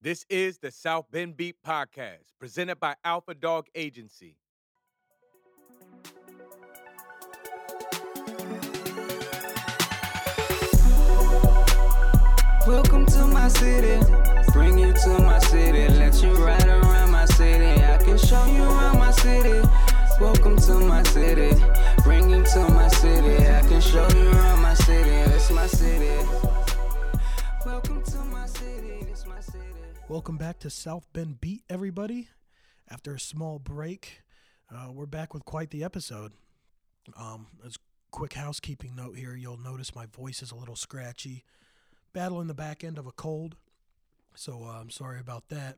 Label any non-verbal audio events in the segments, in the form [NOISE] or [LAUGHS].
This is the South Bend Beat Podcast, presented by Alpha Dog Agency. Welcome to my city. Bring you to my city. Let you ride around my city. I can show you around my city. Welcome to my city. Welcome back to South Bend Beat, everybody. After a small break, uh, we're back with quite the episode. Um, as quick housekeeping note here, you'll notice my voice is a little scratchy, battling the back end of a cold. So uh, I'm sorry about that.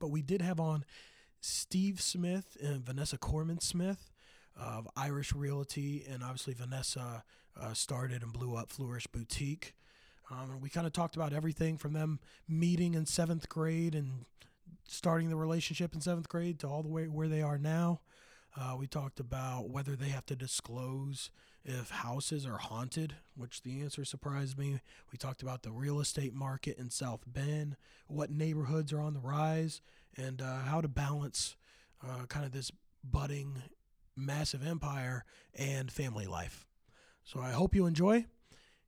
But we did have on Steve Smith and Vanessa Corman Smith of Irish Realty, and obviously Vanessa uh, started and blew up Flourish Boutique. Um, we kind of talked about everything from them meeting in seventh grade and starting the relationship in seventh grade to all the way where they are now. Uh, we talked about whether they have to disclose if houses are haunted, which the answer surprised me. We talked about the real estate market in South Bend, what neighborhoods are on the rise, and uh, how to balance uh, kind of this budding massive empire and family life. So I hope you enjoy.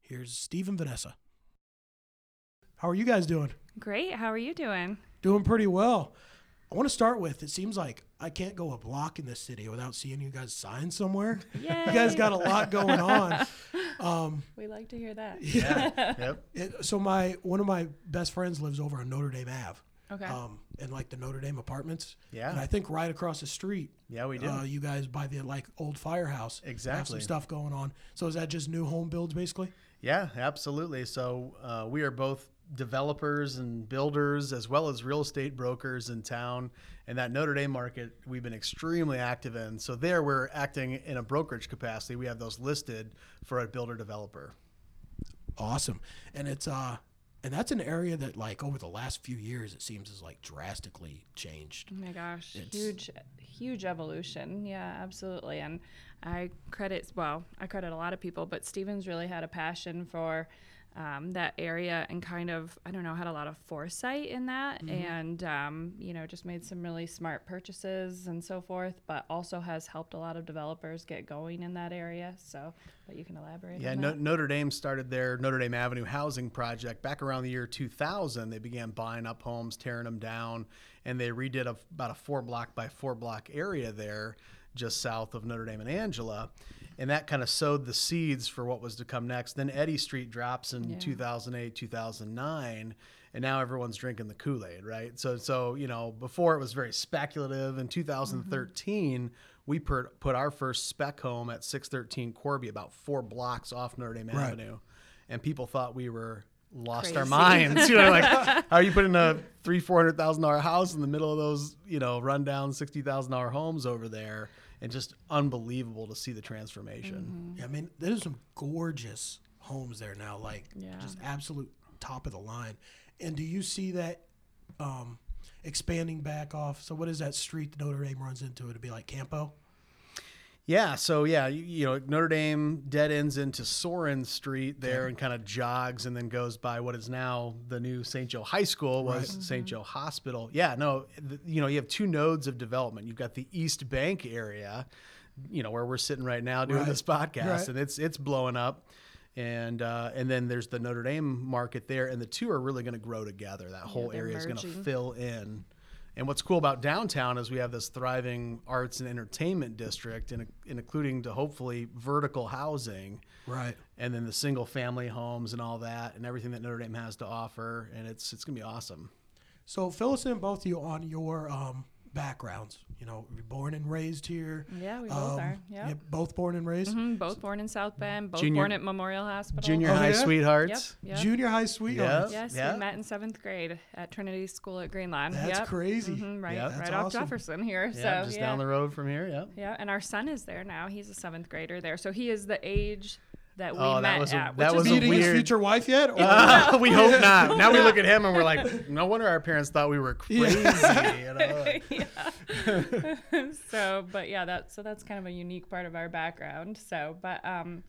Here's Steve and Vanessa. How are you guys doing? Great. How are you doing? Doing pretty well. I want to start with it seems like I can't go a block in this city without seeing you guys sign somewhere. Yay. You guys got a lot going on. [LAUGHS] Um, We like to hear that. yeah. [LAUGHS] [LAUGHS] Yep. It, so my one of my best friends lives over on Notre Dame Ave. Okay. Um, in like the Notre Dame apartments. Yeah. And I think right across the street. Yeah, we do. Uh, you guys by the like old firehouse. Have some Exactly. stuff going on. So is that just new home builds basically? Yeah, absolutely. So uh, we are both developers and builders as well as real estate brokers in town. And that Notre Dame market we've been extremely active in. So there we're acting in a brokerage capacity. We have those listed for a builder developer. Awesome. And it's uh and that's an area that like over the last few years it seems has like drastically changed. Oh my gosh, It's- huge, huge evolution. Yeah, absolutely. And I credit, well, I credit a lot of people, but Stevens really had a passion for um, that area and kind of, I don't know, had a lot of foresight in that and, um, you know, just made some really smart purchases and so forth, but also has helped a lot of developers get going in that area. So, but you can elaborate Yeah, no. Notre Dame started their Notre Dame Avenue housing project back around the year 2000. They began buying up homes, tearing them down, and they redid a, about a four block by four block area there just south of Notre Dame and Angela. And that kind of sowed the seeds for what was to come next. Then Eddy Street drops in Yeah. 2008, 2009, and now everyone's drinking the Kool Aid, right? So, so you know, before it was very speculative. In 2013, mm-hmm. we put, put our first spec home at 613 Corby, about four blocks off Notre Dame Right. Avenue, and people thought we were lost our minds. [LAUGHS] You know, like [LAUGHS] how are you putting a three, four hundred thousand dollar house in the middle of those, you know, rundown sixty thousand dollar homes over there? And just unbelievable to see the transformation. Yeah, I mean, there's some gorgeous homes there now, like Yeah. just absolute top of the line. And do you see that um, expanding back off? So, what is that street that Notre Dame runs into? It'd be like Campo. Yeah, so yeah, you, you know Notre Dame dead ends into Sorin Street there Okay. and kind of jogs and then goes by what is now the new St. Joe High School was Right. St. Joe Hospital. Yeah, no, th- you know you have two nodes of development. You've got the East Bank area, you know where we're sitting right now doing Right. this podcast, Right. and it's it's blowing up. And uh, and then there's the Notre Dame market there, and the two are really going to grow together. That whole they're area is going to fill in. And what's cool about downtown is we have this thriving arts and entertainment district, and, and including to hopefully vertical housing, Right. and then the single family homes and all that, and everything that Notre Dame has to offer. And it's it's gonna be awesome. So, fill us in, both of you, on your um, backgrounds. You know, you're born and raised here. Yeah, we both Um, are. Yep. yeah, both born and raised. Mhm, both born in South Bend, both Junior- born at Memorial Hospital. Junior Oh, high yeah? sweethearts. Yep. yep. Junior high sweethearts. Yeah. Yes, Yeah. we met in seventh grade at Trinity School at Greenlawn. That's yep. crazy. Mhm, right, Yeah. right That's off. Jefferson here. Yeah, so just yeah, down the road from here. Yeah. yeah, and our son is there now. He's a seventh grader there, so he is the age that we Oh, that met was a- at. that which was is a Meeting his future wife yet? Or- Uh, [LAUGHS] we hope [LAUGHS] not. Now we look at him and we're like, [LAUGHS] no wonder our parents thought we were crazy. You know? yeah. so, but yeah, that so that's kind of a unique part of our background. So, but um,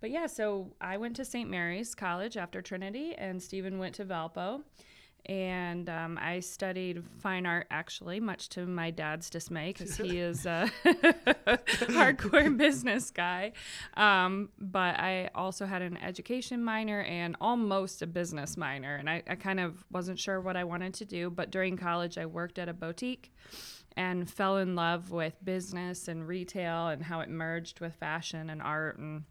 but yeah, so I went to St. Mary's College after Trinity, and Stephen went to Valpo. And um, I studied fine art actually, much to my dad's dismay, because he [LAUGHS] is a [LAUGHS] hardcore business guy. Um, but I also had an education minor and almost a business minor, and I, I kind of wasn't sure what I wanted to do. But during college, I worked at a boutique and fell in love with business and retail and how it merged with fashion and art and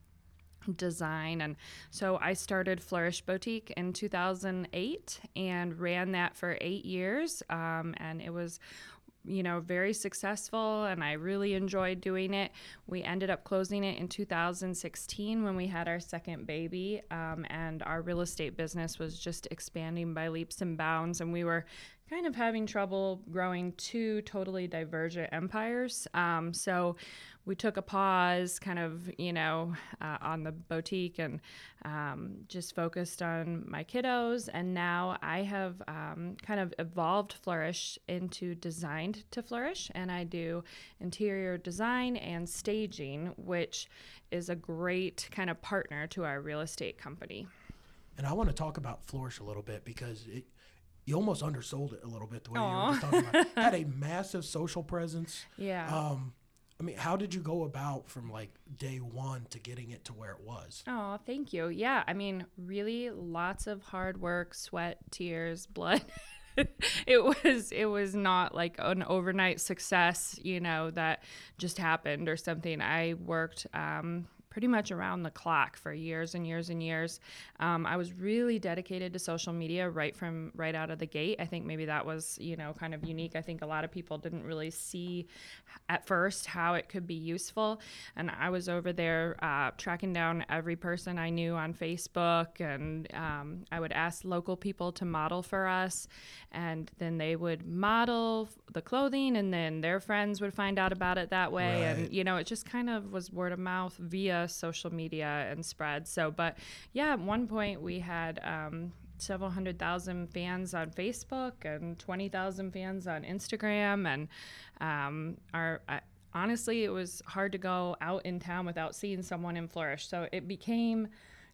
design. And so I started Flourish Boutique in 2008 and ran that for eight years. Um, and it was you know, very successful and I really enjoyed doing it. We ended up closing it in 2016 when we had our second baby, um, and our real estate business was just expanding by leaps and bounds. And we were kind of having trouble growing two totally divergent empires. Um, so we took a pause, kind of, you know, uh, on the boutique and um, just focused on my kiddos. And now I have um, kind of evolved Flourish into Designed to Flourish. And I do interior design and staging, which is a great kind of partner to our real estate company. And I want to talk about Flourish a little bit because it, you almost undersold it a little bit the way Aww. you were just talking about. Had a [LAUGHS] massive social presence. Yeah. Um, I mean, how did you go about from like day one to getting it to where it was? Oh, thank you. Yeah, I mean, really, lots of hard work, sweat, tears, [LAUGHS] blood. it was it was not like an overnight success, you know, that just happened or something. I worked um, pretty much around the clock for years and years and years. Um, I was really dedicated to social media right from right out of the gate. I think maybe that was you know kind of unique. I think a lot of people didn't really see at first how it could be useful, and I was over there uh, tracking down every person I knew on Facebook, and um, I would ask local people to model for us, and then they would model the clothing, and then their friends would find out about it that way, right. and you know it just kind of was word of mouth via social media and spread. So, but yeah, at one point we had um, several hundred thousand fans on Facebook and 20,000 fans on Instagram. And um, our, uh, honestly, it was hard to go out in town without seeing someone in Flourish. So it became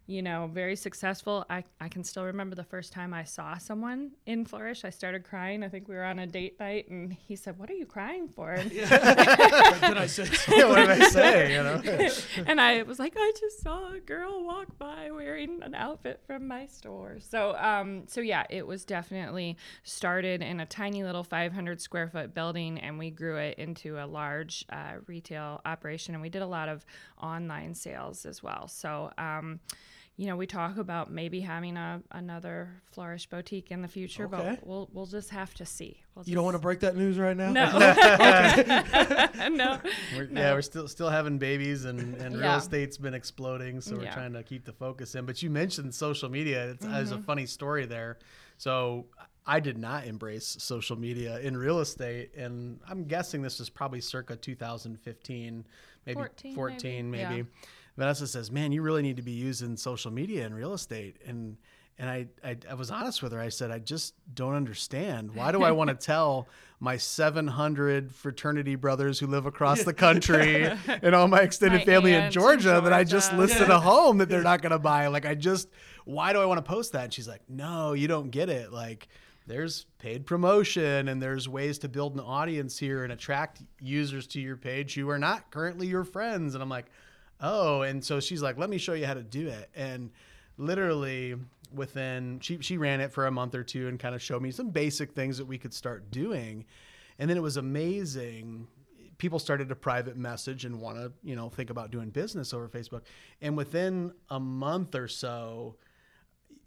you know, very successful. I, I can still remember the first time I saw someone in Flourish. I started crying. I think we were on a date night, and he said, "What are you crying for?" [LAUGHS] And did I say? [LAUGHS] yeah, what did I say? You know. [LAUGHS] and I was like, "I just saw a girl walk by wearing an outfit from my store." So, um, so yeah, it was definitely started in a tiny little 500 square foot building, and we grew it into a large uh, retail operation, and we did a lot of online sales as well. So. Um, you know, we talk about maybe having a another Flourish boutique in the future, okay. but we'll we'll just have to see. We'll you don't want to break that news right now? No, [LAUGHS] [LAUGHS] no. We're, no. Yeah, we're still still having babies, and, and real yeah. estate's been exploding, so we're yeah. trying to keep the focus in. But you mentioned social media. It's, mm-hmm. There's a funny story there. So I did not embrace social media in real estate, and I'm guessing this was probably circa 2015, maybe 14, 14 maybe. maybe. Yeah Vanessa says, "Man, you really need to be using social media in real estate." And and I, I, I was honest with her. I said, "I just don't understand. Why do I want to [LAUGHS] tell my 700 fraternity brothers who live across the country [LAUGHS] and all my extended my family in Georgia, Georgia, that I just listed yeah. a home that they're not going to buy? Like, I just, why do I want to post that?" And she's like, "No, you don't get it. Like." there's paid promotion and there's ways to build an audience here and attract users to your page who are not currently your friends. And I'm like, oh, and so she's like, let me show you how to do it. And literally within, she, she ran it for a month or two and kind of showed me some basic things that we could start doing. And then it was amazing. People started to private message and want to, you know, think about doing business over Facebook. And within a month or so,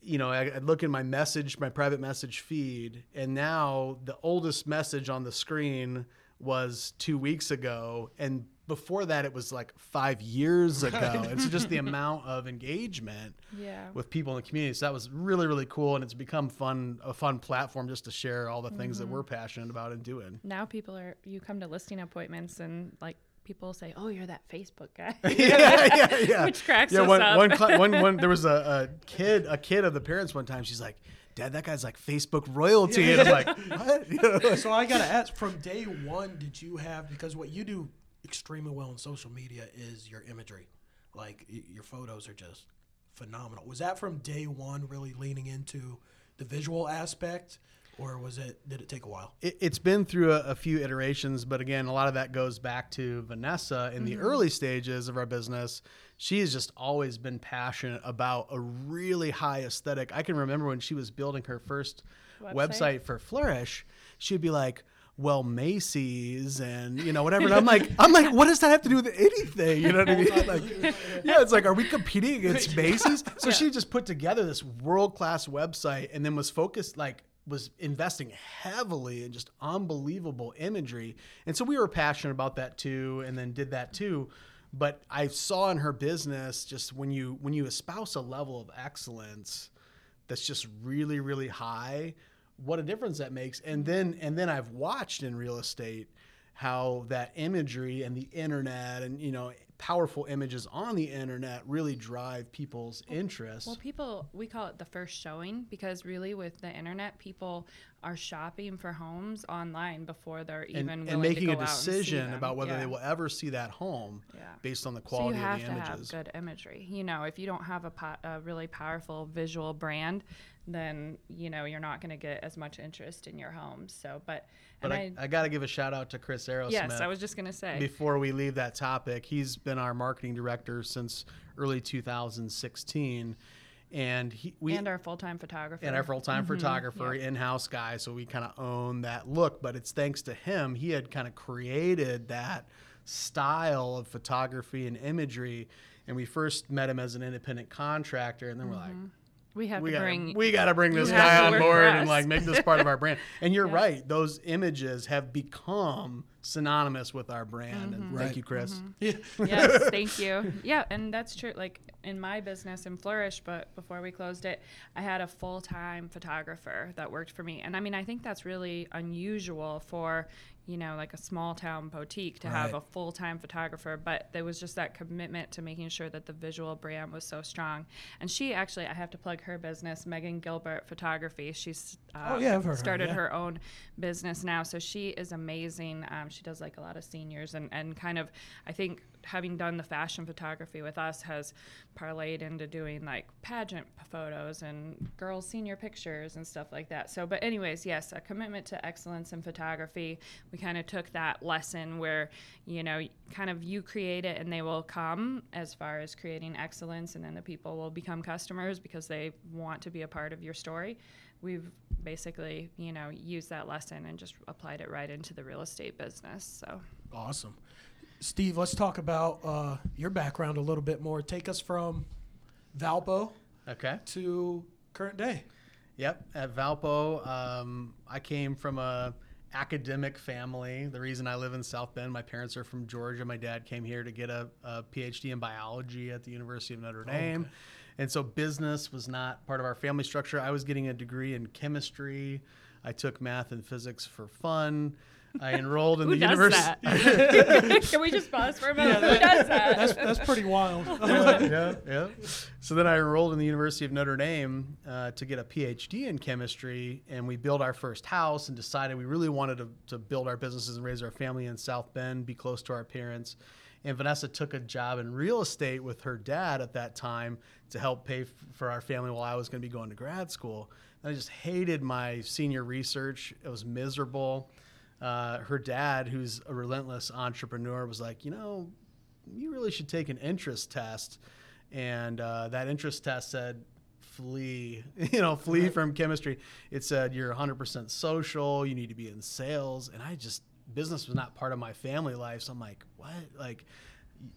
you know, I, I look in my message, my private message feed, and now the oldest message on the screen was two weeks ago, and before that it was like five years ago it's just the [LAUGHS] amount of engagement yeah. with people in the community so that was really really cool and it's become fun a fun platform just to share all the things mm-hmm. that we're passionate about and doing now people are you come to listing appointments and like people say, "Oh, you're that Facebook guy." [LAUGHS] yeah, yeah, yeah. [LAUGHS] Which cracks yeah, us one, up. one, cl- one, one, there was a, a, kid, a kid of the parents. One time, she's like, "Dad, that guy's like Facebook royalty," yeah. and I'm like, "What?" You know? So I gotta ask, from day one, did you have because what you do extremely well on social media is your imagery. Like y- your photos are just phenomenal. Was that from day one really leaning into the visual aspect, or was it did it take a while? it, it's been through a, a few iterations, but again, a lot of that goes back to Vanessa in the mm-hmm. early stages of our business. She has just always been passionate about a really high aesthetic. I can remember when she was building her first website, Website? for Flourish, she'd be like, well, Macy's and you know whatever. And I'm like, I'm like, what does that have to do with anything? You know what I mean? Like, yeah, it's like, are we competing against [LAUGHS] Macy's? So she just put together this world class website and then was focused like was investing heavily in just unbelievable imagery. And so we were passionate about that too, and then did that too. But I saw in her business just when you when you espouse a level of excellence that's just really really high what a difference that makes and then and then i've watched in real estate how that imagery and the internet and you know powerful images on the internet really drive people's interest Well, people, we call it the first showing because really with the internet, people are shopping for homes online before they're even and, willing and making to a go out and see decision about whether Yeah. they will ever see that home Yeah. based on the quality So you have of to the have images good imagery. You know, if you don't have a, po- a really powerful visual brand, then you know you're not going to get as much interest in your home. So, but, but and I, I, got to give a shout out to chris aerosmith yes, I was just going to say. before we leave that topic, he's been our marketing director since early 2016, and he we and our full-time photographer. and our full-time mm-hmm. photographer, yeah. in-house guy, so we kind of own that look. But it's thanks to him. He had kind of created that style of photography and imagery. And we first met him as an independent contractor, and then we're like, mm-hmm. We have we to gotta, bring. we got to bring this guy on board and like make this part of our brand. And you're [LAUGHS] Yeah. right; those images have become synonymous with our brand. And mm-hmm. Right. thank you, Chris. Mm-hmm. Yeah. yes, [LAUGHS] thank you. Yeah, and that's true. Like in my business in Flourish, but before we closed it, I had a full time photographer that worked for me. And I mean, I think that's really unusual for, you know, like a small town boutique to have a full time photographer. But there was just that commitment to making sure that the visual brand was so strong. And she actually, I have to plug her business, Megan Gilbert Photography. She's uh, Oh, yeah, I've heard her, started yeah. her own business now. So she is amazing. Um, she does like a lot of seniors and, and kind of, I think having done the fashion photography with us has parlayed into doing like pageant photos and girls senior pictures and stuff like that. So, but anyways, yes, a commitment to excellence in photography. We kind of took that lesson where, you know, kind of you create it and they will come as far as creating excellence and then the people will become customers because they want to be a part of your story we've basically you know used that lesson and just applied it right into the real estate business so Awesome. Steve, let's talk about uh, your background a little bit more. Take us from Valpo Okay. to current day. Yep. At Valpo, um, I came from a academic family. The reason I live in South Bend, my parents are from Georgia. My dad came here to get a, a PhD in biology at the University of Notre Dame. And so business was not part of our family structure. I was getting a degree in chemistry. I took math and physics for fun. I enrolled in who the does university. that [LAUGHS] [LAUGHS] can we just pause for a moment who does that That's, that's pretty wild. [LAUGHS] yeah, yeah. So then I enrolled in the University of Notre Dame uh, to get a PhD in chemistry, and we built our first house and decided we really wanted to, to build our businesses and raise our family in South Bend, be close to our parents. And Vanessa took a job in real estate with her dad at that time to help pay f- for our family while I was going to be going to grad school. And I just hated my senior research. It was miserable. Uh, her dad, who's a relentless entrepreneur, was like, you know, you really should take an interest test. And uh, that interest test said, flee, [LAUGHS] you know, flee from chemistry. It said, you're 100% social, you need to be in sales. And I just, business was not part of my family life. So I'm like, what? Like,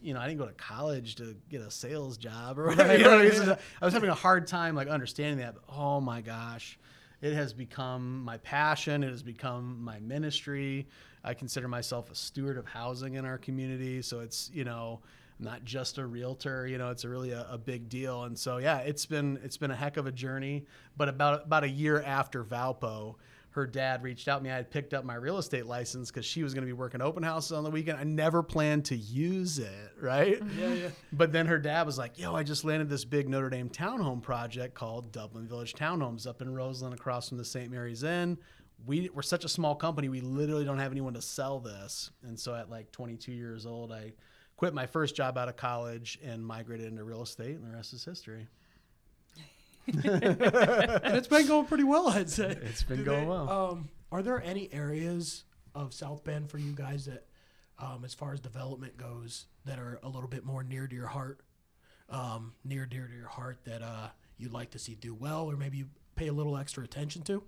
you know, I didn't go to college to get a sales job or [LAUGHS] whatever. you know what I, mean? So I was having a hard time like understanding that. But, oh my gosh, it has become my passion. It has become my ministry. I consider myself a steward of housing in our community. So it's, you know, not just a realtor, you know, it's a really a, a big deal. And so, yeah, it's been, it's been a heck of a journey, but about, about a year after Valpo, her dad reached out to me. I had picked up my real estate license because she was going to be working open houses on the weekend. I never planned to use it, right? Mm-hmm. Yeah, yeah. But then her dad was like, "Yo, I just landed this big Notre Dame townhome project called Dublin Village Townhomes up in Roseland, across from the St. Mary's Inn. We, we're such a small company, we literally don't have anyone to sell this. And so at like 22 years old, I quit my first job out of college and migrated into real estate, and the rest is history. And it's been going pretty well, I'd say. It's been Do going they- well. Um, are there any areas of South Bend for you guys that, um, as far as development goes, that are a little bit more near to your heart, um, near dear to your heart that uh, you'd like to see do well, or maybe you pay a little extra attention to?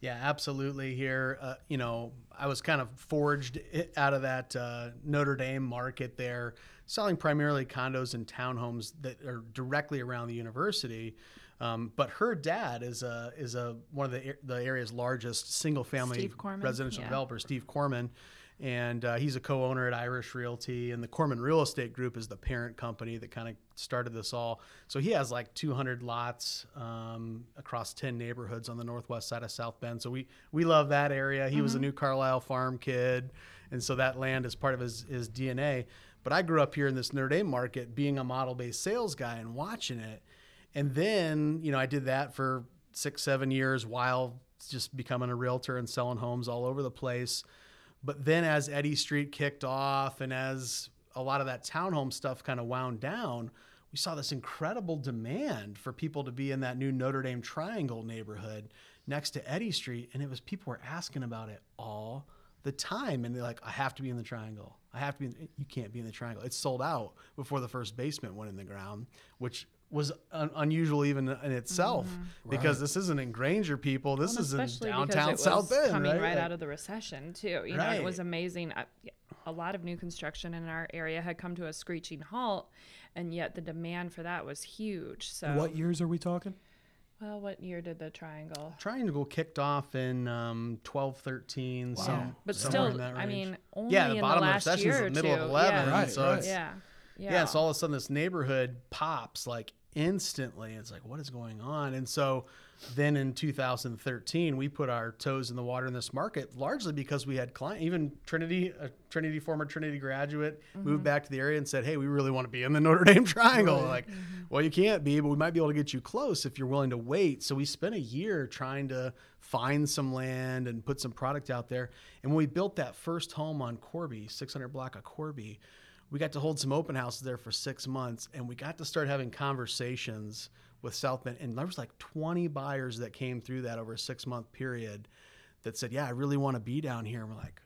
Yeah, absolutely. Here, uh, you know, I was kind of forged out of that uh, Notre Dame market there, selling primarily condos and townhomes that are directly around the university. Um, but her dad is a is a one of the the area's largest single family residential Yeah. developer, Steve Corman. And uh, he's a co-owner at Irish Realty, and the Corman Real Estate Group is the parent company that kind of started this all. So he has like 200 lots um, across 10 neighborhoods on the northwest side of South Bend. So we we love that area. He was a new Carlisle farm kid, and so that land is part of his his DNA. But I grew up here in this Notre Dame market, being a model-based sales guy and watching it. And then, you know, I did that for six, seven years while just becoming a realtor and selling homes all over the place. But then as Eddy Street kicked off and as a lot of that townhome stuff kind of wound down, we saw this incredible demand for people to be in that new Notre Dame Triangle neighborhood next to Eddy Street. And it was people were asking about it all the time. And they're like, I have to be in the triangle. I have to be, in, you can't be in the triangle. It's sold out before the first basement went in the ground, which was un- unusual even in itself because this isn't in Granger people. This is in downtown because it South was Bend, coming right? right, Like- out of the recession too. You know, it was amazing. I, a lot of new construction in our area had come to a screeching halt, and yet the demand for that was huge. So, What years are we talking? well, what year did the triangle? Triangle kicked off in um, 12, 13. Wow. Some, But somewhere in still, that I mean, only yeah, the in bottom the of the recession year is the middle two. of 11. Yeah. Right, so right. it's, yeah, yeah, yeah. so all of a sudden this neighborhood pops like instantly. It's like, what is going on? And so then in 2013, we put our toes in the water in this market largely because we had client, even Trinity, a Trinity former Trinity graduate, Mm-hmm. moved back to the area and said, hey, we really want to be in the Notre Dame Triangle. Like, Mm-hmm. well, you can't be, but we might be able to get you close if you're willing to wait. So we spent a year trying to find some land and put some product out there. And when we built that first home on Corby, 600 block of Corby, we got to hold some open houses there for six months and we got to start having conversations with South Bend. And there was like 20 buyers that came through that over a six month period that said, yeah, I really want to be down here. And we're like,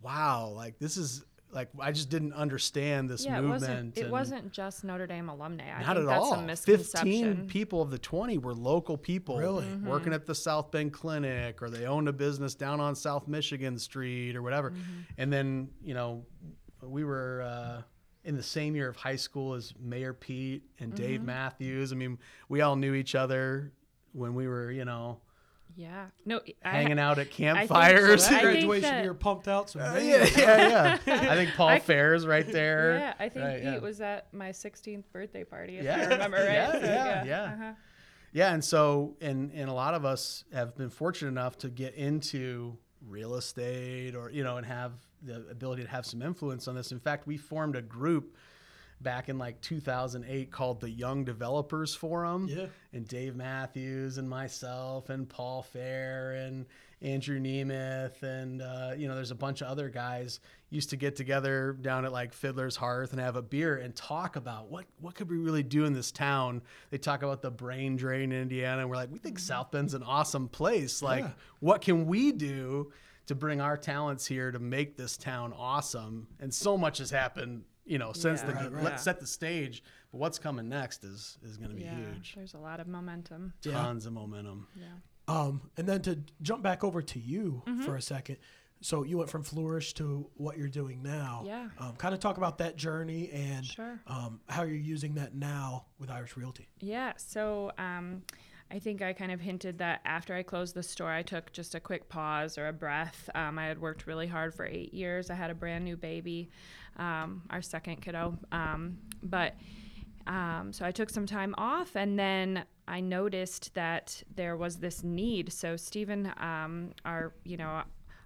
wow, like this is like, I just didn't understand this yeah, it movement. wasn't. It and- wasn't just Notre Dame alumni. I not think at that's all. a misconception. Fifteen people of the twenty were local people, Really? Mm-hmm. working at the South Bend Clinic, or they owned a business down on South Michigan Street, or whatever. Mm-hmm. And then you know, we were uh, in the same year of high school as Mayor Pete and Mm-hmm. Dave Matthews. I mean, we all knew each other when we were, you know, Yeah. No. I, hanging out at campfires. I [LAUGHS] think Graduation that- year pumped out. So Uh, yeah, yeah, yeah. [LAUGHS] I think Paul I- Fair's right [LAUGHS] there. Yeah, I think Right, Pete yeah. was at my 16th birthday party, if Yeah. you remember right. Yeah, So, yeah, yeah. uh-huh. Yeah, and so and and a lot of us have been fortunate enough to get into real estate or you know and have the ability to have some influence on this. In fact, we formed a group back in like 2008 called the Young Developers Forum. Yeah. And Dave Matthews and myself and Paul Fair and Andrew Nemeth and uh, you know there's a bunch of other guys used to get together down at like Fiddler's Hearth and have a beer and talk about what what could we really do in this town. They talk about the brain drain in Indiana and we're like we think South Bend's an awesome place. Like Yeah. what can we do to bring our talents here to make this town awesome? And so much has happened, you know, since Yeah. the Right, right. let's set the stage. But what's coming next is is going to be Yeah, huge. there's a lot of momentum. Yeah. Tons of momentum. Yeah. Um, and then to jump back over to you Mm-hmm. for a second. So you went from Flourish to what you're doing now. Yeah. Um, kind of talk about that journey and Sure. um, how you're using that now with Irish Realty. Yeah. So um, I think I kind of hinted that after I closed the store, I took just a quick pause or a breath. Um, I had worked really hard for eight years. I had a brand new baby, um, our second kiddo. Um, but um, so I took some time off, and then I noticed that there was this need. So Stephen, um, our you know,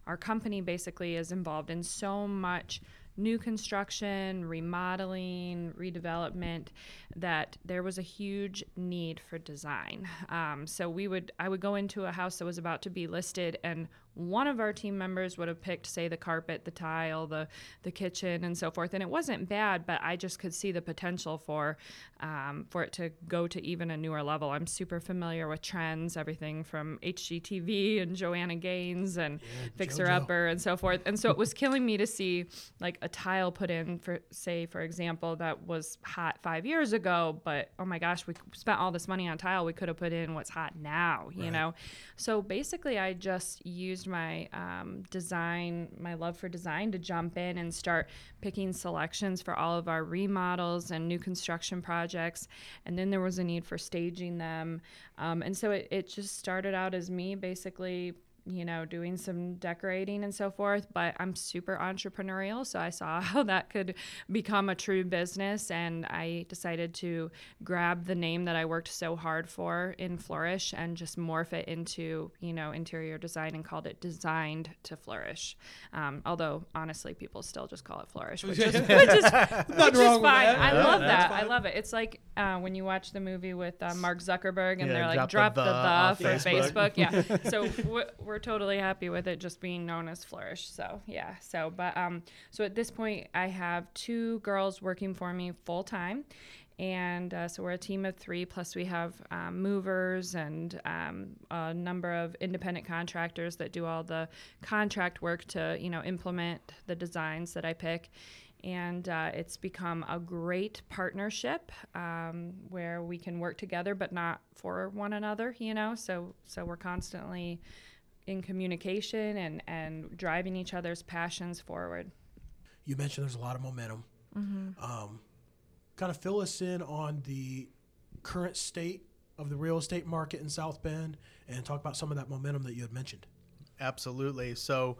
our company basically is involved in so much new construction, remodeling, redevelopment that there was a huge need for design. Um, so we would I would go into a house that was about to be listed and one of our team members would have picked, say, the carpet, the tile, the the kitchen, and so forth, and it wasn't bad, but I just could see the potential for um, for it to go to even a newer level. I'm super familiar with trends, everything from HGTV and Joanna Gaines and Yeah, Fixer JoJo. Upper and so forth, and so it was killing me to see like a tile put in for, say, for example, that was hot five years ago, but oh my gosh, we spent all this money on tile, we could have put in what's hot now, you Right. know. So basically, I just used my um, design, my love for design, to jump in and start picking selections for all of our remodels and new construction projects. And then there was a need for staging them. Um, and so it, it just started out as me basically you know, doing some decorating and so forth, but I'm super entrepreneurial. So I saw [LAUGHS] how that could become a true business. And I decided to grab the name that I worked so hard for in Flourish and just morph it into, you know, interior design and called it Designed to Flourish. Um, although, honestly, people still just call it Flourish, which is, [LAUGHS] which is, which is fine. I Yeah, love that's that. I love it. It's like uh, when you watch the movie with uh, Mark Zuckerberg and Yeah, they're like, drop drop the the the the, for Facebook." Facebook. Yeah. [LAUGHS] so we're, we're totally happy with it just being known as Flourish. So yeah. So but um so at this point I have two girls working for me full time. And uh, so we're a team of three, plus we have um, movers and um, a number of independent contractors that do all the contract work to, you know, implement the designs that I pick and uh, it's become a great partnership um, where we can work together but not for one another you know so so we're constantly in communication and and driving each other's passions forward You mentioned there's a lot of momentum. Mm-hmm. Um, kind of fill us in on the current state of the real estate market in South Bend and talk about some of that momentum that you had mentioned. Absolutely. So,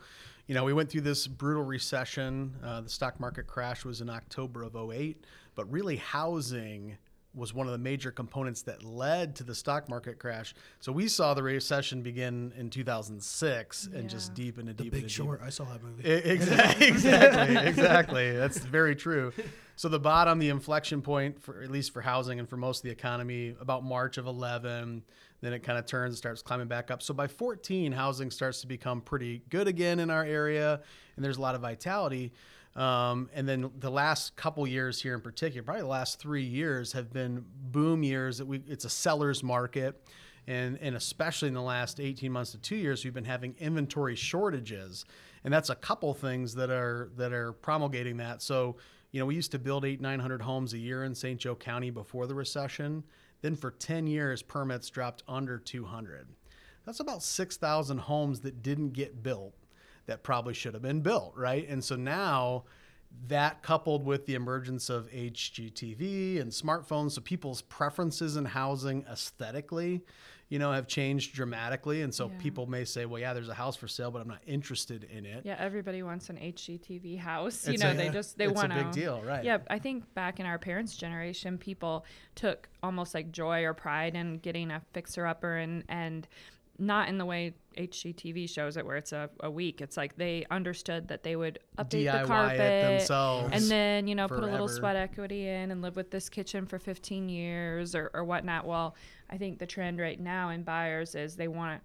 you know, we went through this brutal recession. Uh, the stock market crash was in October of 08, but really housing was one of the major components that led to the stock market crash. So we saw the recession begin in 2006 and just Yeah. deep into The deep Big into Short. I saw that movie. Exactly, [LAUGHS] exactly, exactly. That's very true. So the bottom, the inflection point for at least for housing and for most of the economy, about March of 11. Then it kind of turns and starts climbing back up. So by 14, housing starts to become pretty good again in our area, and there's a lot of vitality. Um, and then the last couple years here in particular, probably the last three years, have been boom years. That we it's a seller's market. And and especially in the last 18 months to two years we've been having inventory shortages. And that's a couple things that are that are promulgating that. So you know we used to build eight 900 homes a year in st joe county before the recession. Then for 10 years permits dropped under 200 that's about 6000 homes that didn't get built that probably should have been built right and so now that coupled with the emergence of HGTV and smartphones, so people's preferences in housing aesthetically, you know, have changed dramatically. And so Yeah. people may say, well, yeah, there's a house for sale, but I'm not interested in it. yeah everybody wants an hgtv house you know a- they [LAUGHS] just they want a big deal, right? yeah i think back in our parents generation people took almost like joy or pride in getting a fixer upper and and not in the way HGTV shows it, where it's a, a week. It's like they understood that they would update DIY the carpet it themselves. and then you know put a little sweat equity in and live with this kitchen for 15 years or, or whatnot. Well, I think the trend right now in buyers is they want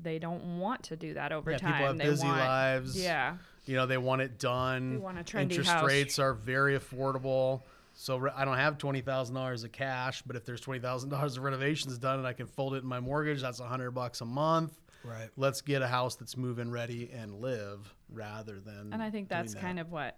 they don't want to do that over yeah, time. people have they busy want, lives. Yeah, You know, they want it done. They want a trendy Interest house. rates are very affordable. So re- I don't have twenty thousand dollars of cash, but if there's twenty thousand dollars of renovations done and I can fold it in my mortgage, that's a hundred bucks a month. Right. Let's get a house that's move-in ready and live rather than. and I think that's kind of what.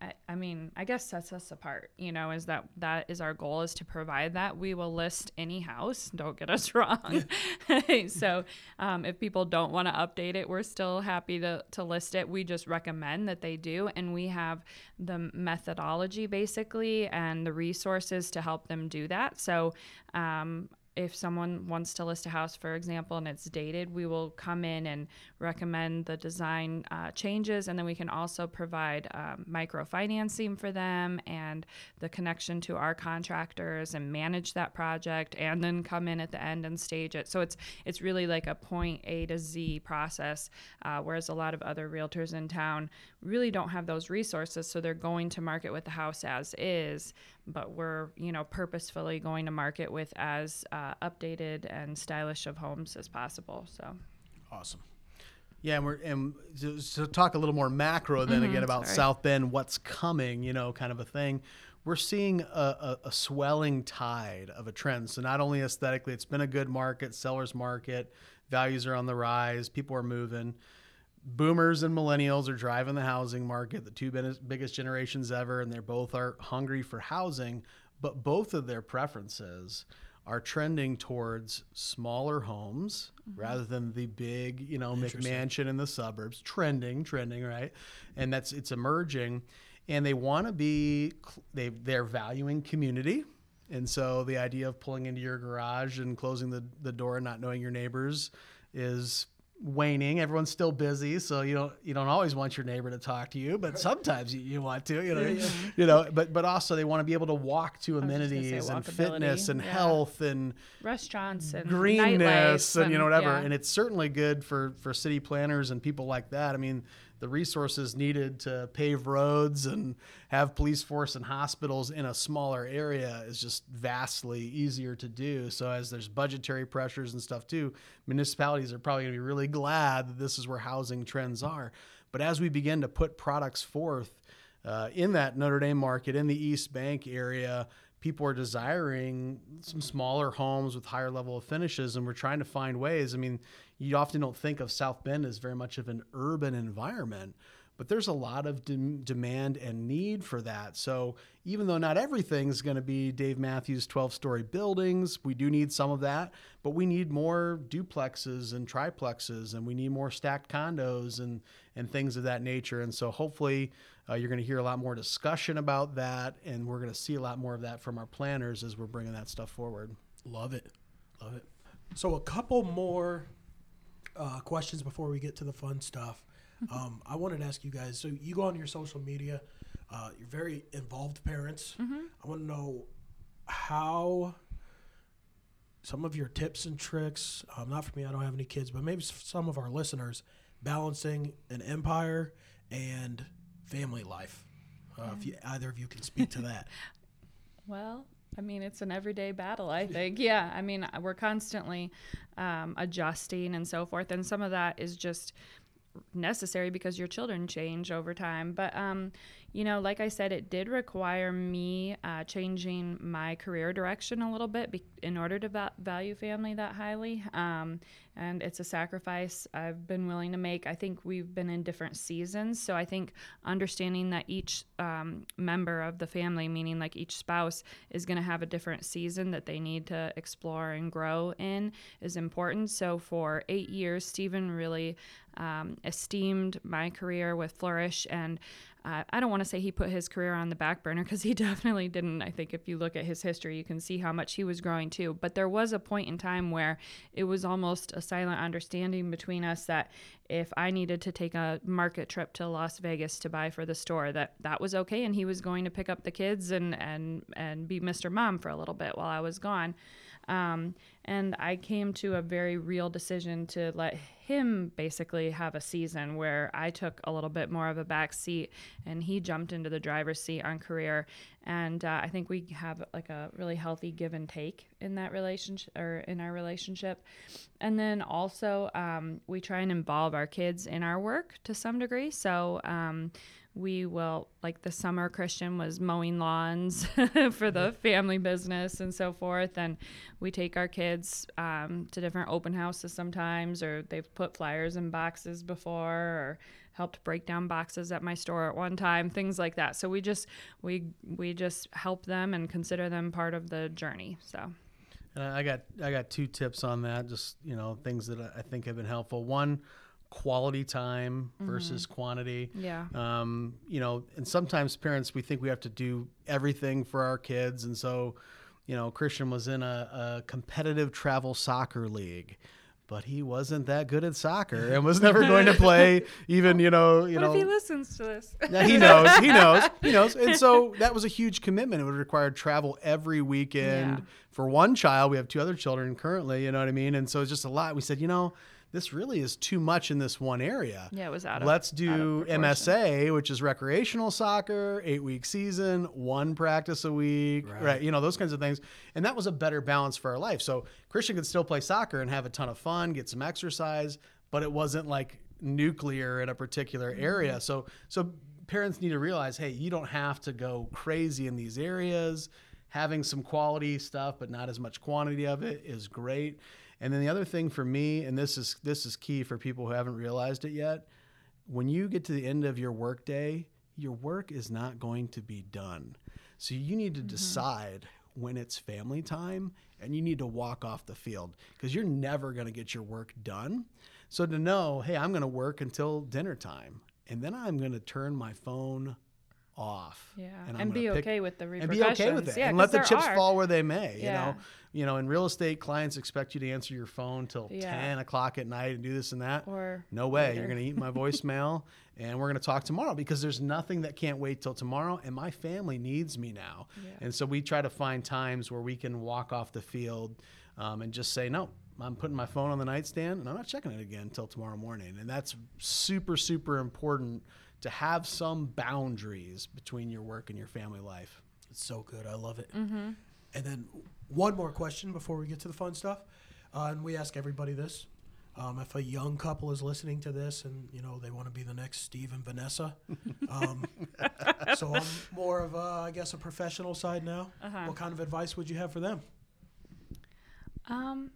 I, I mean, I guess sets us apart, you know, is that that is our goal is to provide that. We will list any house, don't get us [LAUGHS] wrong. [LAUGHS] so um, if people don't want to update it, we're still happy to, to list it. We just recommend that they do. And we have the methodology basically and the resources to help them do that. So um, if someone wants to list a house, for example, and it's dated, we will come in and recommend the design uh, changes, and then we can also provide um, microfinancing for them and the connection to our contractors and manage that project, and then come in at the end and stage it. So it's it's really like a point A to Z process, uh, whereas a lot of other realtors in town really don't have those resources, so they're going to market with the house as is but we're you know purposefully going to market with as uh, updated and stylish of homes as possible so Awesome. Yeah, and we're and to, to talk a little more macro then again about sorry. South Bend, what's coming, you know, kind of a thing. We're seeing a, a, a swelling tide of a trend. So not only aesthetically, it's been a good market, sellers market, values are on the rise, people are moving. Boomers and millennials are driving the housing market, the two biggest- generations ever, and they both are hungry for housing. But both of their preferences are trending towards smaller homes mm-hmm. rather than the big, you know, McMansion in the suburbs. Trending, trending, right? And that's it's emerging, and they want to be they they're valuing community. And so the idea of pulling into your garage and closing the, the door and not knowing your neighbors is waning. Everyone's still busy, so you don't you don't always want your neighbor to talk to you, but sometimes you, you want to, you know, you know. But but also they want to be able to walk to was say amenities and fitness and yeah. health and Restaurants and greenness nightlife and you know whatever. yeah. And it's certainly good for for city planners and people like that. I mean, the resources needed to pave roads and have police force and hospitals in a smaller area is just vastly easier to do. So as there's budgetary pressures and stuff too, municipalities are probably going to be really glad that this is where housing trends are. But as we begin to put products forth uh, in that Notre Dame market, in the East Bank area, people are desiring some smaller homes with higher level of finishes, and we're trying to find ways. I mean, you often don't think of South Bend as very much of an urban environment, but there's a lot of dem- demand and need for that. So even though not everything's going to be Dave Matthews 12 story buildings, we do need some of that, but we need more duplexes and triplexes, and we need more stacked condos and, and things of that nature. And so hopefully uh, you're going to hear a lot more discussion about that, and we're going to see a lot more of that from our planners as we're bringing that stuff forward. Love it. Love it. So, a couple more uh, questions before we get to the fun stuff. Um, I wanted to ask you guys so, you go on your social media, uh, you're very involved parents. I want to know how some of your tips and tricks, um, not for me, I don't have any kids, but maybe some of our listeners, balancing an empire and family life. Uh, if you, either of you can speak to that. [LAUGHS] Well, I mean, it's an everyday battle, I think. Yeah. I mean, we're constantly um, adjusting and so forth. And some of that is just necessary because your children change over time. But, um, you know, like I said, it did require me uh, changing my career direction a little bit be- in order to va- value family that highly. Um, and it's a sacrifice I've been willing to make. I think we've been in different seasons. So I think understanding that each um, member of the family, meaning like each spouse, is going to have a different season that they need to explore and grow in is important. So for eight years, Stephen really um, esteemed my career with Flourish. And uh, I don't want to say he put his career on the back burner because he [LAUGHS] definitely didn't. I think if you look at his history, you can see how much he was growing too. But there was a point in time where it was almost a silent understanding between us that if I needed to take a market trip to Las Vegas to buy for the store, that that was okay, and he was going to pick up the kids and and and be Mr. Mom for a little bit while I was gone. Um, and I came to a very real decision to let him basically have a season where I took a little bit more of a back seat and he jumped into the driver's seat on career. And uh, I think we have like a really healthy give and take in that relationship or in our relationship. And then also, um, we try and involve our kids in our work to some degree. So, um, we will like the summer christian was mowing lawns [LAUGHS] for the family business and so forth and we take our kids um, to different open houses sometimes or they've put flyers in boxes before or helped break down boxes at my store at one time things like that so we just we we just help them and consider them part of the journey so And I got I got two tips on that. Just you know things that I think have been helpful. One, quality time versus quantity. yeah Um, you know, and sometimes parents we think we have to do everything for our kids, and so you know Christian was in a, a competitive travel soccer league. But he wasn't that good at soccer and was never going to play [LAUGHS] even, you know, you what know. if he listens to this [LAUGHS] Yeah, he knows. He knows. He knows. And so [LAUGHS] that was a huge commitment. It would require travel every weekend Yeah. for one child. We have two other children currently. You know what I mean? And so it's just a lot. We said, you know, this really is too much in this one area. yeah it was out of Let's out of do. MSA, which is recreational soccer, eight week season, one practice a week, right. You know, those kinds of things. And that was a better balance for our life. So Christian could still play soccer and have a ton of fun, get some exercise, but it wasn't like nuclear in a particular mm-hmm. area. So so parents need to realize, hey, you don't have to go crazy in these areas. Having some quality stuff, but not as much quantity of it, is great. And then the other thing for me, and this is this is key for people who haven't realized it yet, when you get to the end of your workday, your work is not going to be done. So you need to mm-hmm. decide when it's family time and you need to walk off the field because you're never going to get your work done. So to know, hey, I'm going to work until dinner time and then I'm going to turn my phone off. Yeah, I'm and be pick- okay with the and repercussions. be okay with it Yeah, and let the chips are. fall where they may. Yeah. You know, you know, in real estate, clients expect you to answer your phone till Yeah. ten o'clock at night and do this and that. Or no way, later. you're going to eat my [LAUGHS] voicemail, and we're going to talk tomorrow because there's nothing that can't wait till tomorrow, and my family needs me now. Yeah. And so we try to find times where we can walk off the field um, and just say no. I'm putting my phone on the nightstand and I'm not checking it again until tomorrow morning. And that's super, super important to have some boundaries between your work and your family life. It's so good. I love it. Mm-hmm. And then one more question before we get to the fun stuff, uh, and we ask everybody this: um, if a young couple is listening to this and you know they want to be the next Steve and Vanessa, [LAUGHS] um, so I'm more of a, I guess, a professional side now. Uh-huh. What kind of advice would you have for them? Um,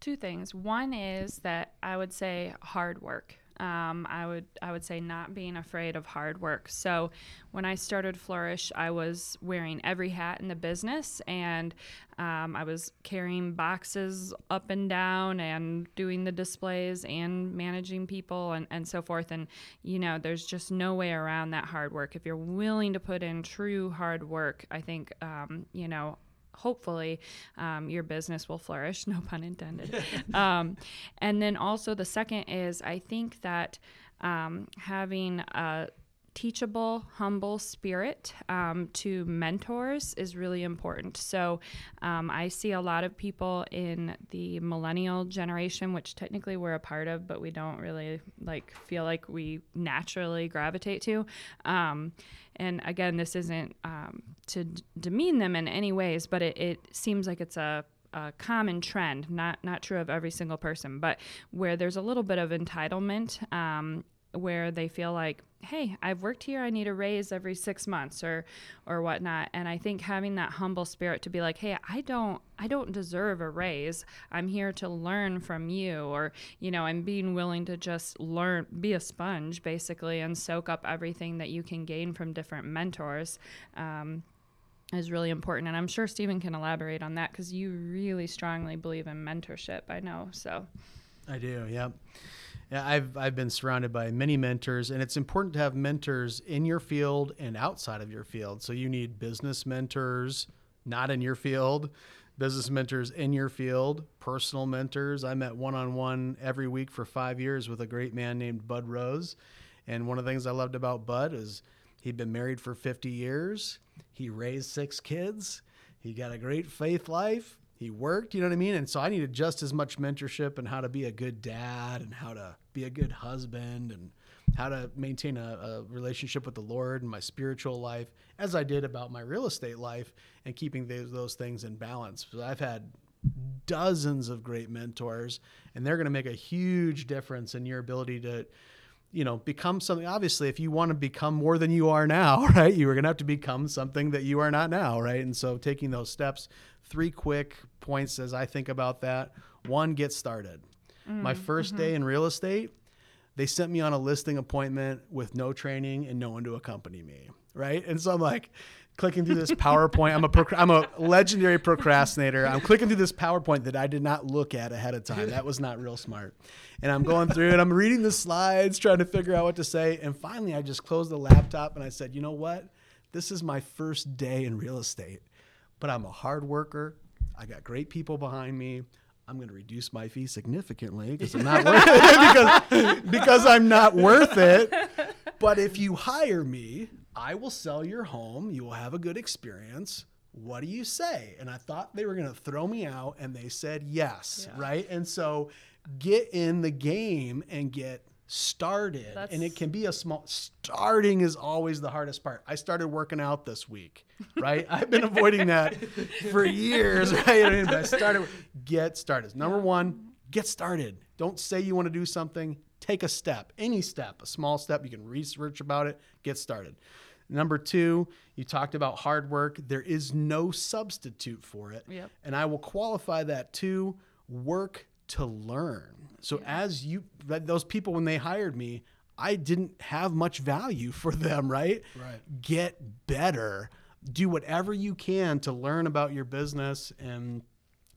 two things. One is that I would say hard work. Um, I would I would say not being afraid of hard work. So when I started Flourish, I was wearing every hat in the business, and um, I was carrying boxes up and down, and doing the displays, and managing people, and, and so forth. And you know, there's just no way around that hard work. If you're willing to put in true hard work, I think um, you know hopefully um, your business will flourish [LAUGHS] no pun intended. Um, and then also the second is i think that um, having a teachable humble spirit um, to mentors is really important. So um, i see a lot of people in the millennial generation which technically we're a part of but we don't really like feel like we naturally gravitate to um, and again this isn't um, to d- demean them in any ways but it, it seems like it's a a common trend, not not true of every single person, but where there's a little bit of entitlement, um, where they feel like, hey, I've worked here, I need a raise every six months or or whatnot. And I think having that humble spirit to be like, hey, I don't I don't deserve a raise. I'm here to learn from you, or you know, and being willing to just learn, be a sponge basically, and soak up everything that you can gain from different mentors. Um, is really important. And I'm sure Stephen can elaborate on that because you really strongly believe in mentorship. I know. So, I do, yeah. Yeah, I've I've been surrounded by many mentors, and it's important to have mentors in your field and outside of your field. So you need business mentors, not in your field, business mentors in your field, personal mentors. I met one on one every week for five years with a great man named Bud Rose, and one of the things I loved about Bud is he'd been married for 50 years. He raised six kids. He got a great faith life. He worked, you know what I mean? And so I needed just as much mentorship and how to be a good dad and how to be a good husband and how to maintain a, a relationship with the Lord and my spiritual life as I did about my real estate life and keeping those, those things in balance. So I've had dozens of great mentors and they're going to make a huge difference in your ability to you know become something obviously if you want to become more than you are now [LAUGHS] right you are going to have to become something that you are not now right? And so taking those steps three quick points as i think about that. One get started. Mm, My 1st mm-hmm. day in real estate they sent me on a listing appointment with no training and no one to accompany me right? And so i'm like clicking through this powerpoint. I'm a proc- i'm a legendary procrastinator. I'm clicking through this powerpoint that i did not look at ahead of time. That was not real smart. And i'm going through and i'm reading the slides trying to figure out what to say. And finally i just closed the laptop and i said you know what? This is my first day in real estate but i'm a hard worker. I got great people behind me. I'm going to reduce my fee significantly because I'm not worth it [LAUGHS] because, because I'm not worth it. But if you hire me, I will sell your home. You will have a good experience. What do you say? And I thought they were going to throw me out, and they said yes, right? And so get in the game and get started. and it can be a small starting is always the hardest part. I started working out this week, right? [LAUGHS] I've been avoiding that for years, [LAUGHS] right? I, mean, I started get started. Number one, get started. Don't say you want to do something, take a step, any step, a small step. You can research about it, get started. Number two, you talked about hard work. There is no substitute for it. Yep. And I will qualify that too work to learn. So as you those people when they hired me, I didn't have much value for them, right? Right. Get better. Do whatever you can to learn about your business and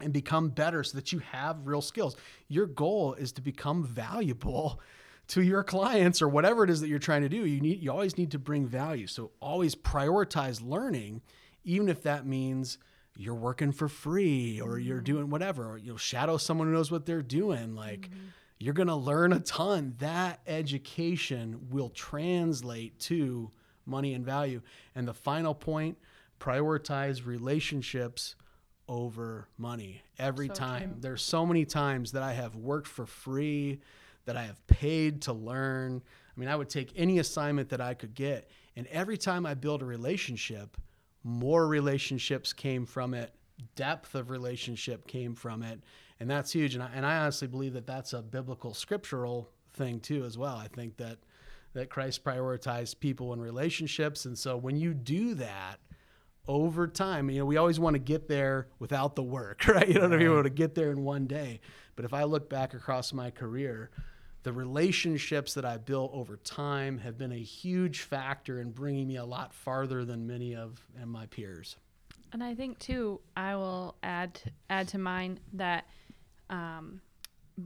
and become better so that you have real skills. Your goal is to become valuable [LAUGHS] to your clients or whatever it is that you're trying to do. You need you always need to bring value. So always prioritize learning even if that means you're working for free or you're mm-hmm. doing whatever or you'll shadow someone who knows what they're doing like mm-hmm. you're going to learn a ton that education will translate to money and value and the final point prioritize relationships over money. Every So time true. there's so many times that i have worked for free that i have paid to learn. I mean i would take any assignment that i could get and every time i build a relationship more relationships came from it depth of relationship came from it and that's huge and I, and I honestly believe that that's a biblical scriptural thing too as well. I think that that christ prioritized people and relationships and so when you do that over time. You know we always want to get there without the work [LAUGHS] right? You don't know if you want to get there in one day. But if i look back across my career the relationships that I built over time have been a huge factor in bringing me a lot farther than many of my peers. And I think too, I will add add to mine that um,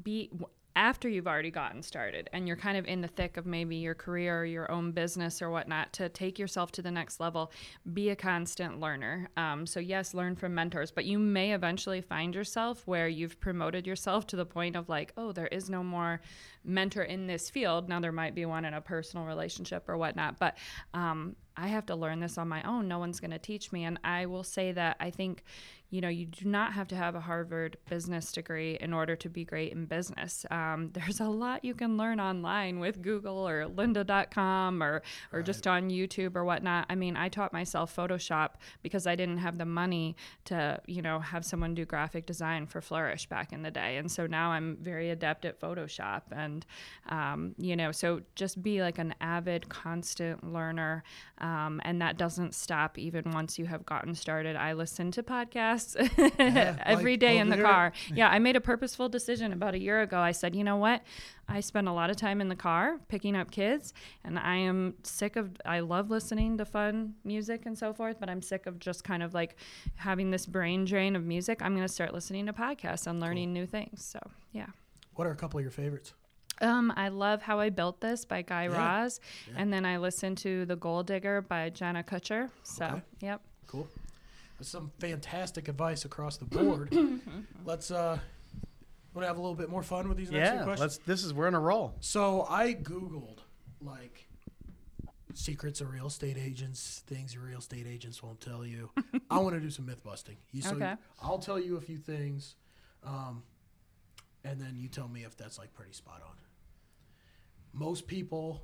be w- after you've already gotten started and you're kind of in the thick of maybe your career or your own business or whatnot to take yourself to the next level be a constant learner. Um, so yes learn from mentors but you may eventually find yourself where you've promoted yourself to the point of like oh there is no more mentor in this field. Now there might be one in a personal relationship or whatnot but um, i have to learn this on my own. No one's going to teach me. And i will say that i think you know you do not have to have a harvard business degree in order to be great in business. Um, [LAUGHS] there's a lot you can learn online with google or lynda.com or, or just on youtube or whatnot. I mean i taught myself photoshop because i didn't have the money to you know have someone do graphic design for flourish back in the day. And so now i'm very adept at photoshop and um, you know so just be like an avid constant learner um, and that doesn't stop even once you have gotten started. I listen to podcasts [LAUGHS] every like day in the car. [LAUGHS] Yeah i made a purposeful decision about a year ago. I said you know what? I spend a lot of time in the car picking up kids and i am sick of i love listening to fun music and so forth but i'm sick of just kind of like having this brain drain of music. I'm going to start listening to podcasts and learning new things. So yeah. What are a couple of your favorites? Um, I love How I Built This by Guy Yeah. Raz. And then I listened to The Goal Digger by Jenna Kutcher. So, Okay. yep. Cool. That's some fantastic advice across the board. [COUGHS] Let's uh want to have a little bit more fun with these next few Yeah, questions. let's. This is we're on a roll. So I googled like secrets of real estate agents, things your real estate agents won't tell you. [LAUGHS] I want to do some myth busting. You, so Okay. I'll tell you a few things, um, and then you tell me if that's like pretty spot on. Most people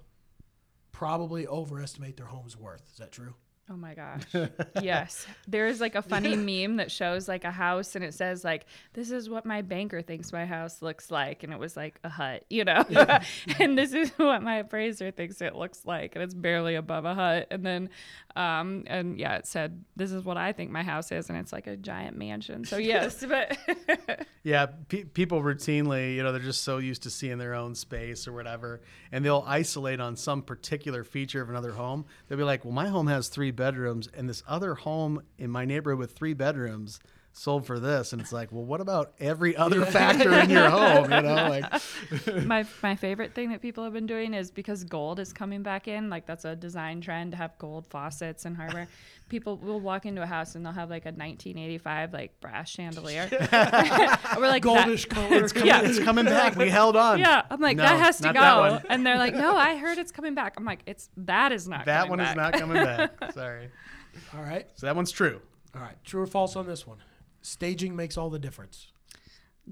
probably overestimate their home's worth. Is that true? Oh my gosh. [LAUGHS] yes. There's like a funny [LAUGHS] meme that shows like a house and it says like this is what my banker thinks my house looks like and it was like a hut, you know. [LAUGHS] and this is what my appraiser thinks it looks like and it's barely above a hut and then um and yeah, it said this is what I think my house is and it's like a giant mansion. So [LAUGHS] yes, but [LAUGHS] Yeah, pe- people routinely, you know, they're just so used to seeing their own space or whatever, and they'll isolate on some particular feature of another home. They'll be like, "Well, my home has three bedrooms, and this other home in my neighborhood with three bedrooms sold for this." And it's like, "Well, what about every other factor in your home?" You know, like, [LAUGHS] my my favorite thing that people have been doing is because gold is coming back in, like that's a design trend to have gold faucets and hardware. [LAUGHS] people will walk into a house and they'll have like a 1985 like brass chandelier. [LAUGHS] We're like Goldish color. it's coming, Yeah. it's coming back. We held on. yeah, I'm like No, that has to go, and they're like, no, I heard it's coming back. I'm like, it's that is not. That coming one is not coming back. Sorry. All right. So that one's true. All right. True or false on this one? Staging makes all the difference.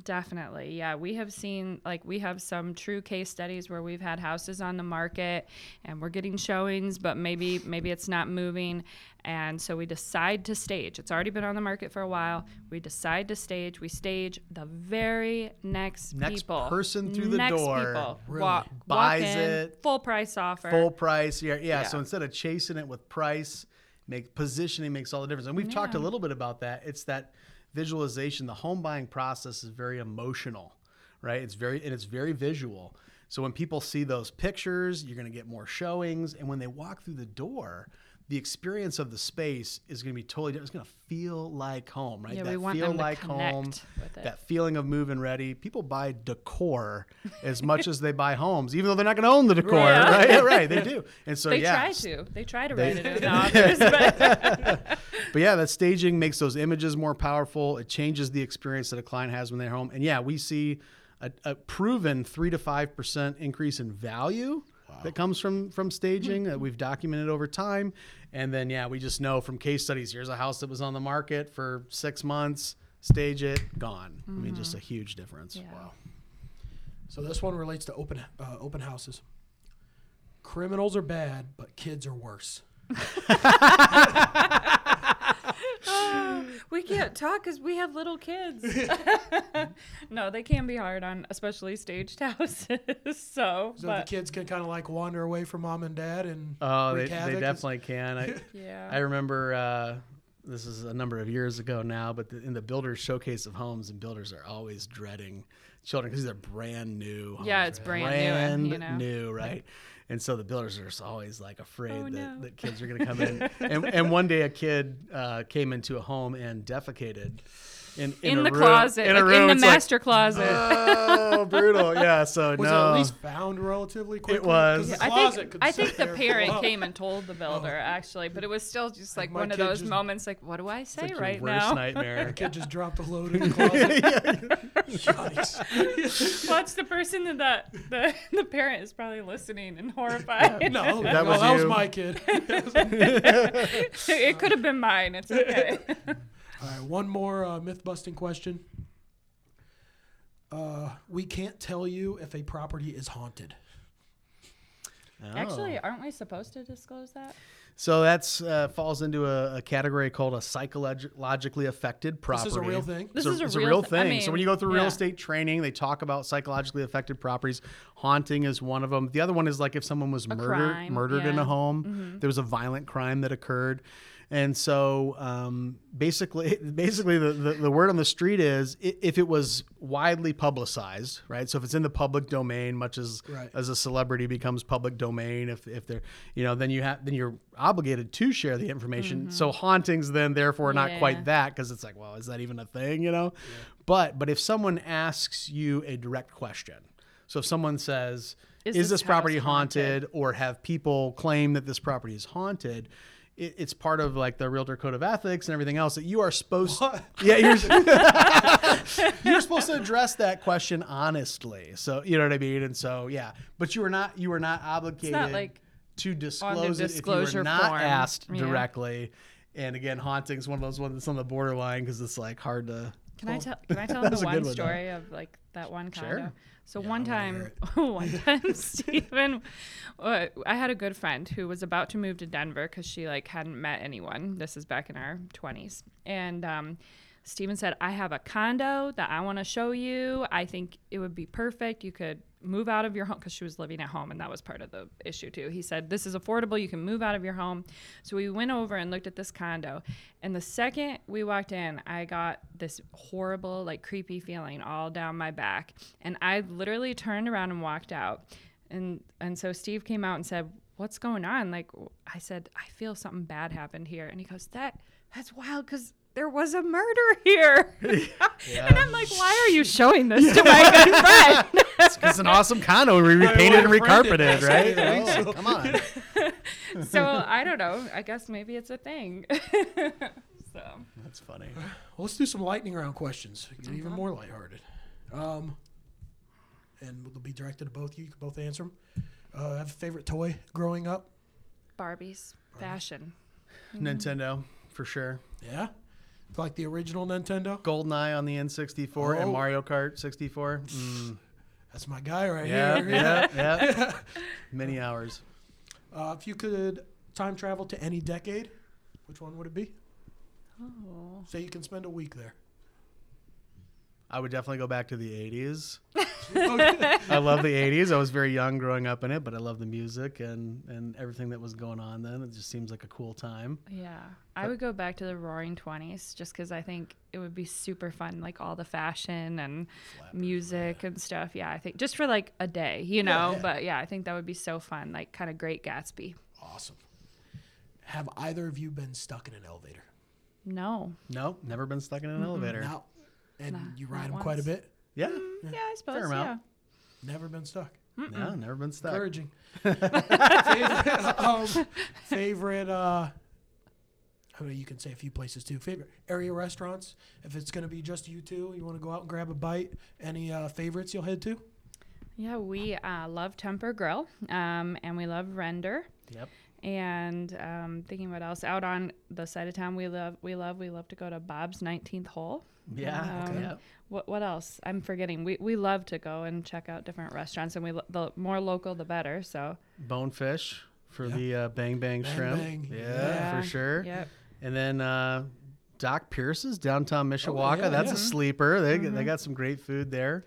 Definitely. Yeah. We have seen, like, we have some true case studies where we've had houses on the market and we're getting showings, but maybe, maybe it's not moving. And so we decide to stage. It's already been on the market for a while. We decide to stage. We stage the very next, Next people. person through the next door People Really? walk, Buys walk in, it. Full price offer. full price. Yeah, yeah, Yeah. So instead of chasing it with price, make positioning makes all the difference. And we've talked a little bit about that. It's that visualization. The home buying process is very emotional, right? It's very and it's very visual. So when people see those pictures, you're going to get more showings, and when they walk through the door. The experience of the space is going to be totally different. It's going to feel like home, right? Yeah, that we want feel them to like home, connect with it. that feeling of move and ready. People buy decor as much as they buy homes, even though they're not going to own the decor, Yeah. right? [LAUGHS] Yeah, right, they do. And so they yeah, try to. They try to write it in [LAUGHS] the but [LAUGHS] but yeah, that staging makes those images more powerful. It changes the experience that a client has when they're home. And yeah, we see a, a proven three to five percent increase in value that comes from from staging that we've documented over time. And then yeah, we just know from case studies. Here's a house that was on the market for six months. Stage it, gone. I mean, just a huge difference. Yeah. Wow. So this one relates to open uh, open houses. Criminals are bad, but kids are worse. [LAUGHS] [GASPS] we can't talk because we have little kids. [LAUGHS] no, they can be hard on, especially staged [LAUGHS] houses. so, So but the kids can kind of like wander away from mom and dad and Oh, they, wreak they havoc. It's- definitely can. I, [LAUGHS] yeah, I remember uh, this is a number of years ago now, but the, in the builders showcase of homes, and builders are always dreading children because these are brand new. Yeah, it's right? brand new and, you know. new, right? And so the builders are just always like afraid Oh, that, no. that kids are going to come in. [LAUGHS] and, and one day a kid uh, came into a home and defecated in, in, in a the room- closet, in, a like in the It's like, master closet. Oh, brutal! Yeah, [LAUGHS] so Was no. it at least found relatively quickly? 'Cause was. the I think could I think the there for a parent while. came and told the builder actually, but it was still just like my one of those just- moments. Like, what do I say It's like right your worst now? nightmare. Kid just dropped the load in the [LAUGHS] closet. Watch the person that that the, the parent is probably listening and horrified. No, [LAUGHS] That that, was was, that was my kid. [LAUGHS] it could have been mine. It's okay. All right, one more uh, myth busting question. Uh, we can't tell you if a property is haunted. Actually, Oh. aren't we supposed to disclose that? So that's uh, falls into a, a category called a psychologically affected property. This is a real thing. This it's is a it's real thing. thi- I so when you go through real estate training, they talk about psychologically affected properties. Haunting is one of them. The other one is like if someone was murdered crime, murdered in a yeah. Mm-hmm. home, there was a violent crime that occurred. And so um, basically, [LAUGHS] basically the, the, the word on the street is if it was widely publicized, right? So if it's in the public domain, much as Right. as a celebrity becomes public domain, if, if they're, you know, then you have then you're obligated to share the information. So hauntings then therefore not Mm-hmm. Yeah. quite that because it's like, well, is that even a thing, you know? But but if someone asks you a direct question, so if someone says, "Is, Is this, this property haunted? haunted? or have people claim that this property is haunted?" It, it's part of like the realtor code of ethics and everything else that you are supposed. What? [LAUGHS] Yeah, you're, [LAUGHS] you're supposed to address that question honestly. So you know what I mean. And so yeah, but you are not you are not obligated like to disclose it if you disclosure were not form. asked Yeah. directly. And again, haunting is one of those ones that's on the borderline because it's like hard to. Can I tell? Can I tell [LAUGHS] the a good one one, though. story of like that one condo? Sure. So Yeah, one I wanna time, [LAUGHS] one [LAUGHS] time, Stephen, uh, I had a good friend who was about to move to Denver because she like hadn't met anyone. This is back in our twenties, and um, Stephen said, "I have a condo that I want to show you. I think it would be perfect. You could." Move out of your home because she was living at home, and that was part of the issue too. He said, This is affordable. You can move out of your home. So we went over and looked at this condo. And the second we walked in, I got this horrible, like creepy feeling all down my back. And I literally turned around and walked out. And and so Steve came out and said, What's going on? Like I said, I feel something bad happened here. And he goes, That that's wild because there was a murder [LAUGHS] here. [LAUGHS] and I'm like, Why are you showing this to my good friend? [LAUGHS] It's an awesome condo. We repainted and well, friended. recarpeted, right? Yeah, Oh, come on. so I don't know. I guess maybe it's a thing. so That's funny. Well, let's do some lightning round questions. Get even more lighthearted. Um, and they'll be directed to both you. You can both answer them. Uh, have a favorite toy growing up? Barbies, fashion. Nintendo for sure. Yeah. Like the original Nintendo. GoldenEye on the N64 and Oh. Mario Kart 64. Mm. That's my guy right Yeah, here. yeah, [LAUGHS] yeah. Many hours. Uh, if you could time travel to any decade, which one would it be? Oh. Say you can spend a week there. I would definitely go back to the 80s. [LAUGHS] I love the 80s. I was very young growing up in it, but I love the music and, and everything that was going on then. It just seems like a cool time. Yeah, I would go back to the Roaring Twenties just because I think it would be super fun, like all the fashion and music and stuff. Yeah, I think just for like a day, you know. yeah. But yeah, I think that would be so fun, like kind of Great Gatsby. Awesome. Have either of you been stuck in an elevator? No, No, never been stuck in an elevator. No. And Nah, you not ride them quite a once. bit? Yeah, yeah, I suppose. amount. Yeah, Never been stuck. no, never been stuck. Encouraging. [LAUGHS] [LAUGHS] favorite, [LAUGHS] um, favorite uh, I mean, you can say a few places too. Favorite area restaurants. If it's going to be just you two, you want to go out and grab a bite. Any uh, favorites you'll head to? yeah. We uh, love Temper Grill, um, and we love Render. Yep. And um, thinking what else out on the side of town we love we love we love to go to Bob's 19th hole. Yeah. Um, yeah. What what else? I'm forgetting. We we love to go and check out different restaurants, and we lo- the more local the better. So Bonefish for Yeah. the uh, Bang Bang, Bang Shrimp. Bang, Yeah, yeah. for sure. Yep. And then uh, Doc Pierce's downtown Mishawaka. yeah, That's yeah. a sleeper. They they got some great food there.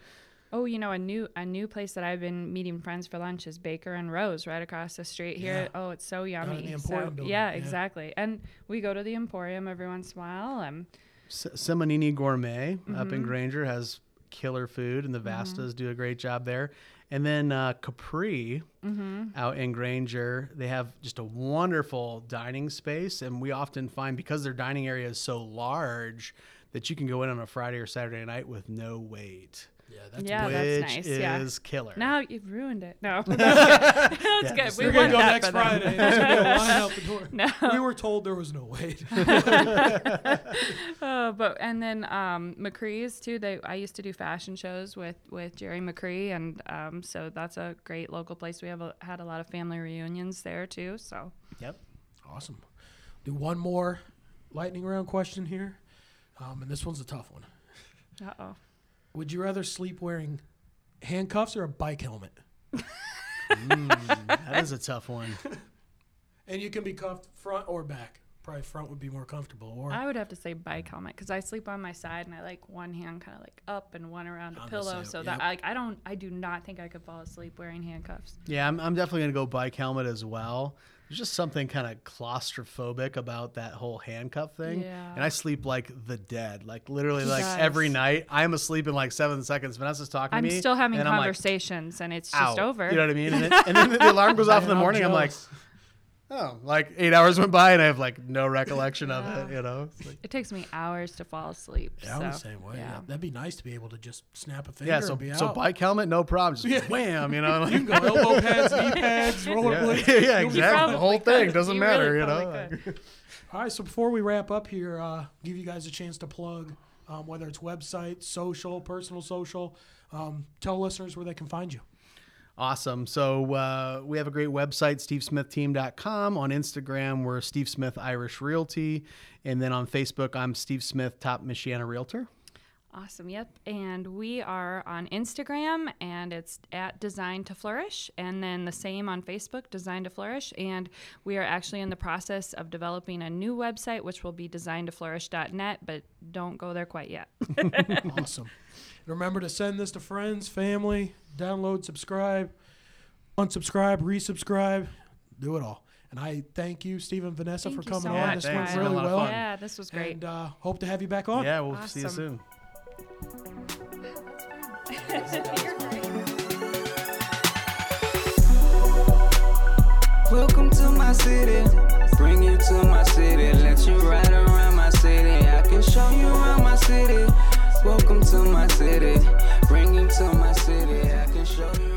Oh, you know a new a new place that I've been meeting friends for lunch is Baker and Rose right across the street here. Yeah. Oh, it's so in yummy. the So- building, yeah, yeah. exactly. And we go to the Emporium every once in a while. Um, Simonini Gourmet up Mm-hmm. in Granger has killer food, and the Vastas do a great job there. And then uh, Capri Mm-hmm. out in Granger, they have just a wonderful dining space, and we often find because their dining area is so large that you can go in on a Friday or Saturday night with no wait, Yeah, that's Yeah, which that's nice, yeah. is killer. now you've ruined it. No, [LAUGHS] [LAUGHS] that's good. We You're gonna go next. Friday. There's gonna be a line out the door. [LAUGHS] No. We were told there was no wait. Oh, but and then um, McCree's too. They I used to do fashion shows with with Jerry McCree, and um, so that's a great local place. We have a, had a lot of family reunions there too. So Yep. awesome. Do one more lightning round question here, um, and this one's a tough one. uh oh. Would you rather sleep wearing handcuffs or a bike helmet? Mm, that is a tough one. [LAUGHS] And you can be cuffed front or back. Probably front would be more comfortable. Or I would have to say bike helmet because I sleep on my side and I like one hand kind of like up and one around a the pillow, side, so yep. that like I don't I do not think I could fall asleep wearing handcuffs. Yeah, I'm, I'm definitely gonna go bike helmet as well. There's just something kind of claustrophobic about that whole handcuff thing. Yeah. And I sleep like the dead, like literally like does. every night. I'm asleep in like seven seconds. Vanessa's talking I'm to me. still having and I'm like, conversations and it's "Ow." just over. You know what I mean? And then, and then the alarm goes [LAUGHS] off in the I'm morning. I'm like. Oh, like eight hours went by and I have like no recollection of it. You know? It's like- It takes me hours to fall asleep. yeah, I'm the so, same way. yeah. Yeah. That'd be nice to be able to just snap a finger yeah. So and be so out. bike helmet, no problem. Just [LAUGHS] wham. You know? Like, [LAUGHS] you can go [LAUGHS] elbow pads, knee pads, yeah, rollerblades. yeah, You'll exactly. The probably whole thing could. doesn't You matter. really you know? could. All right, so before we wrap up here, uh, give you guys a chance to plug, um, whether it's website, social, personal social. Um, tell listeners where they can find you. Awesome. So uh, we have a great website, stevesmithteam.com. On Instagram, we're Steve Smith Irish Realty. And then on Facebook, I'm Steve Smith, Top Michiana Realtor. Awesome. Yep. And we are on Instagram and it's at Design to Flourish. And then the same on Facebook, Design to Flourish. And we are actually in the process of developing a new website, which will be designtoflourish.net, but don't go there quite yet. [LAUGHS] Awesome. And remember to send this to friends, family, download, subscribe, unsubscribe, resubscribe, do it all. And I thank you, Steve and Vanessa, Thank for coming so on. much, This thanks. went It's been a really well. yeah, this was great. And uh, hope to have you back on. Yeah, we'll see you soon. Welcome to my city. Bring you to my city. Let you ride around my city. I can show you around my city. Welcome to my city. Bring you to my city. I can show you.